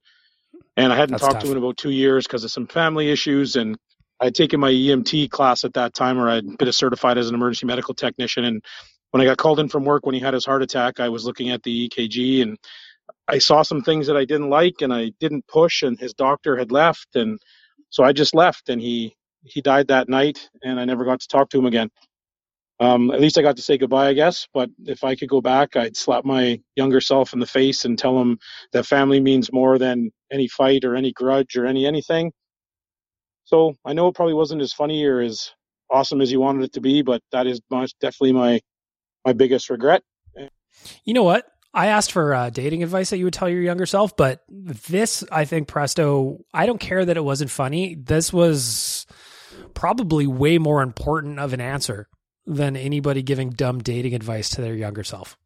And I hadn't That's talked tough. to him in about two years because of some family issues. And I had taken my EMT class at that time, or I'd been certified as an emergency medical technician. And when I got called in from work when he had his heart attack, I was looking at the EKG and I saw some things that I didn't like, and I didn't push. And his doctor had left, and so I just left. And he he died that night, and I never got to talk to him again. Um, at least I got to say goodbye, I guess. But if I could go back, I'd slap my younger self in the face and tell him that family means more than any fight or any grudge or any anything. So I know it probably wasn't as funny or as awesome as you wanted it to be, but that is much, definitely my my biggest regret. You know what? I asked for uh, dating advice that you would tell your younger self, but this, I think, Presto, I don't care that it wasn't funny. This was probably way more important of an answer than anybody giving dumb dating advice to their younger self.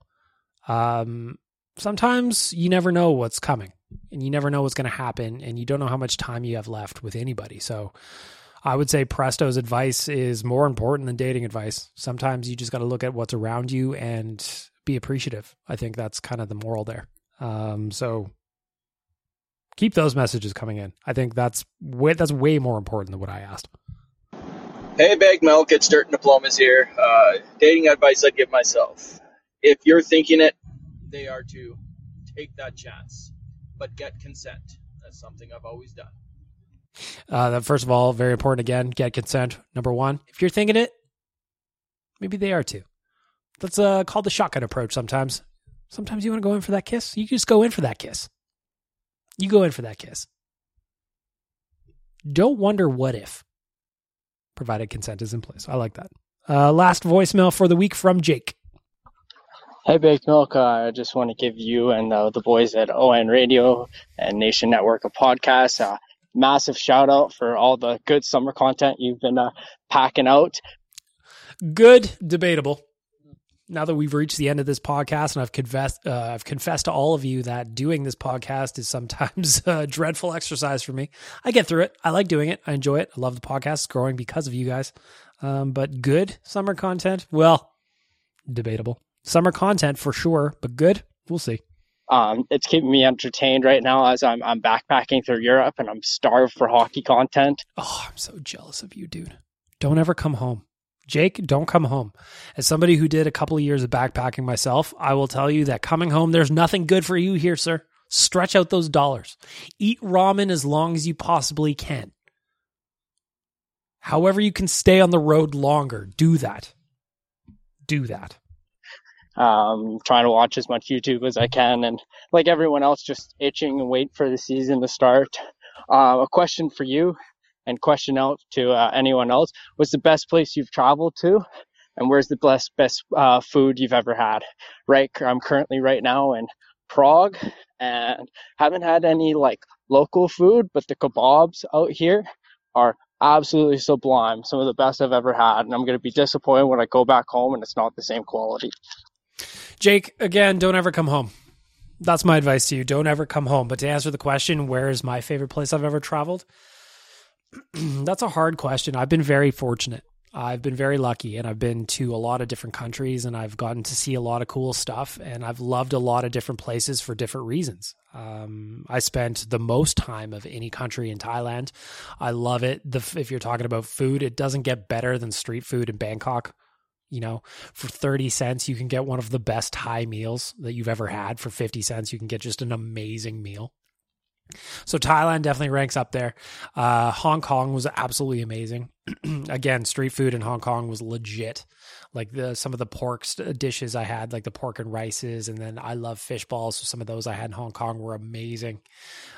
Um, sometimes you never know what's coming and you never know what's going to happen and you don't know how much time you have left with anybody. So I would say Presto's advice is more important than dating advice. Sometimes you just got to look at what's around you and be appreciative. I think that's kind of the moral there. Um, so keep those messages coming in. I think that's way, that's way more important than what I asked. Hey, Bag Milk, it's Dirt and Diplomas here. Uh, dating advice I'd give myself. If you're thinking it, they are to take that chance, but get consent. That's something I've always done. Uh, that first of all, very important again, get consent. Number one, if you're thinking it, maybe they are too. That's uh, called the shotgun approach sometimes. Sometimes you want to go in for that kiss. You just go in for that kiss. You go in for that kiss. Don't wonder what if, provided consent is in place. I like that. Uh, last voicemail for the week from Jake. Hey, Baked Milk. Uh, I just want to give you and uh, the boys at ON Radio and Nation Network a podcast. Uh, massive shout out for all the good summer content you've been uh, packing out. Good, debatable. Now that we've reached the end of this podcast, and I've confessed, uh, I've confessed to all of you that doing this podcast is sometimes a dreadful exercise for me. I get through it. I like doing it. I enjoy it. I love the podcast. It's growing because of you guys. Um, but good summer content, well, debatable. Summer content for sure, but good. We'll see. Um, it's keeping me entertained right now as I'm I'm backpacking through Europe and I'm starved for hockey content. Oh, I'm so jealous of you, dude. Don't ever come home. Jake, don't come home. As somebody who did a couple of years of backpacking myself, I will tell you that coming home, there's nothing good for you here, sir. Stretch out those dollars. Eat ramen as long as you possibly can. However, you can stay on the road longer, do that. Do that. Um, trying to watch as much YouTube as I can, and like everyone else, just itching and wait for the season to start. Uh, a question for you, and question out to uh, anyone else: What's the best place you've traveled to, and where's the best best uh, food you've ever had? Right, I'm currently right now in Prague, and haven't had any like local food, but the kebabs out here are absolutely sublime. Some of the best I've ever had, and I'm going to be disappointed when I go back home and it's not the same quality. Jake, again, don't ever come home. That's my advice to you. Don't ever come home. But to answer the question, where is my favorite place I've ever traveled? That's a hard question. I've been very fortunate. I've been very lucky and I've been to a lot of different countries and I've gotten to see a lot of cool stuff and I've loved a lot of different places for different reasons. Um, I spent the most time of any country in Thailand. I love it. The, if you're talking about food, it doesn't get better than street food in Bangkok. You know, for 30 cents, you can get one of the best Thai meals that you've ever had. For 50 cents, you can get just an amazing meal. So Thailand definitely ranks up there. Uh, Hong Kong was absolutely amazing. Again, street food in Hong Kong was legit. Like the some of the pork dishes I had, like the pork and rices, and then I love fish balls. So some of those I had in Hong Kong were amazing.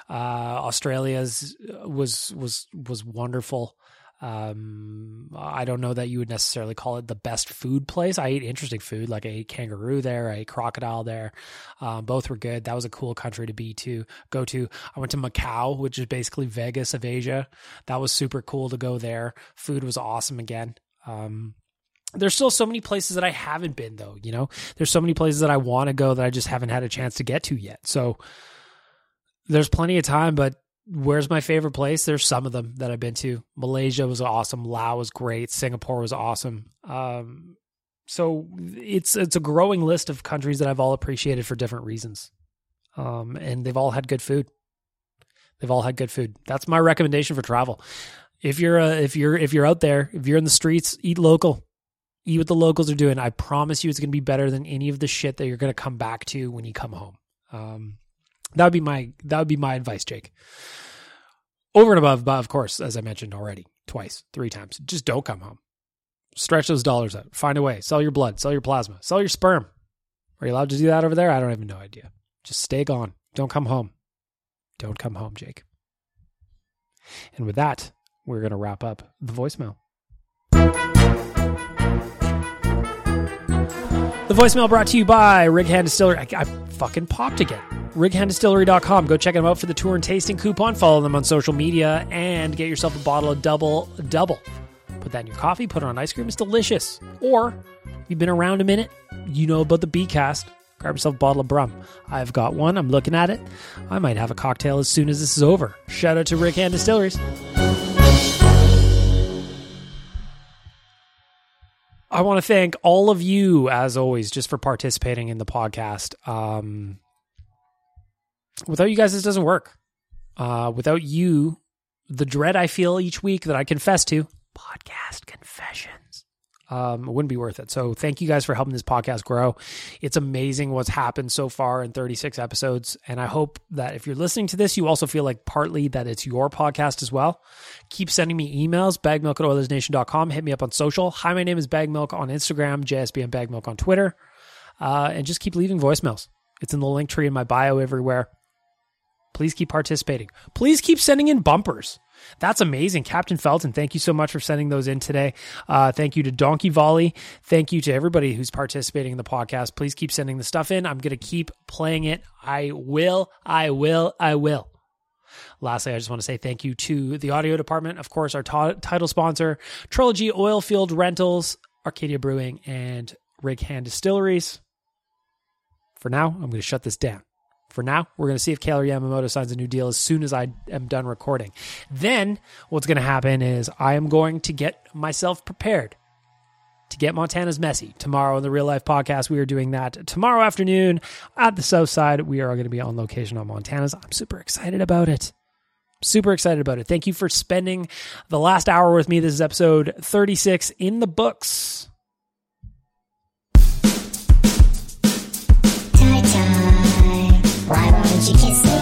Uh, Australia's was was was wonderful. Um, I don't know that you would necessarily call it the best food place. I ate interesting food, like I ate kangaroo there, I ate crocodile there. Um, both were good. That was a cool country to be to go to. I went to Macau, which is basically Vegas of Asia. That was super cool to go there. Food was awesome again. Um, there's still so many places that I haven't been though, you know. There's so many places that I want to go that I just haven't had a chance to get to yet. So there's plenty of time, but where's my favorite place? There's some of them that I've been to. Malaysia was awesome. Laos was great. Singapore was awesome. Um, so it's it's a growing list of countries that I've all appreciated for different reasons, um, and they've all had good food. They've all had good food. That's my recommendation for travel. If you're uh, if you're if you're out there, if you're in the streets, eat local. Eat what the locals are doing. I promise you, it's going to be better than any of the shit that you're going to come back to when you come home. Um, that would be my that would be my advice, Jake. Over and above, but of course, as I mentioned already, twice, three times, just don't come home. Stretch those dollars out. Find a way. Sell your blood. Sell your plasma. Sell your sperm. Are you allowed to do that over there? I don't have no idea. Just stay gone. Don't come home. Don't come home, Jake. And with that, we're going to wrap up the voicemail. The voicemail brought to you by Rig Hand Distillery. I, I fucking popped again. RigHandDistillery.com. Go check them out for the tour and tasting coupon. Follow them on social media and get yourself a bottle of Double Double. Put that in your coffee, put it on ice cream. It's delicious. Or, if you've been around a minute, you know about the B cast. Grab yourself a bottle of Brum. I've got one. I'm looking at it. I might have a cocktail as soon as this is over. Shout out to Rig Hand Distilleries. I want to thank all of you, as always, just for participating in the podcast. Um, without you guys, this doesn't work. Uh, without you, the dread I feel each week that I confess to, podcast confessions, um, it wouldn't be worth it. So thank you guys for helping this podcast grow. It's amazing what's happened so far in 36 episodes. And I hope that if you're listening to this, you also feel like partly that it's your podcast as well. Keep sending me emails, bagmilk at oilersnation.com. Hit me up on social. Hi, my name is Bagmilk on Instagram, JSBN Bagmilk on Twitter. Uh, and just keep leaving voicemails. It's in the link tree in my bio everywhere. Please keep participating. Please keep sending in bumpers. That's amazing. Captain Felton, thank you so much for sending those in today. Uh, thank you to Donkey Volley. Thank you to everybody who's participating in the podcast. Please keep sending the stuff in. I'm going to keep playing it. I will, I will, I will. Lastly, I just want to say thank you to the audio department. Of course, our t- title sponsor, Trilogy Oilfield Rentals, Arcadia Brewing, and Rig Hand Distilleries. For now, I'm going to shut this down. For now, we're going to see if Kailer Yamamoto signs a new deal as soon as I am done recording. Then, what's going to happen is I am going to get myself prepared to get Montana's messy. Tomorrow in the Real Life Podcast, we are doing that tomorrow afternoon at the South Side. We are going to be on location on Montana's. I'm super excited about it. Super excited about it. Thank you for spending the last hour with me. This is episode 36 in the books. Why won't you kiss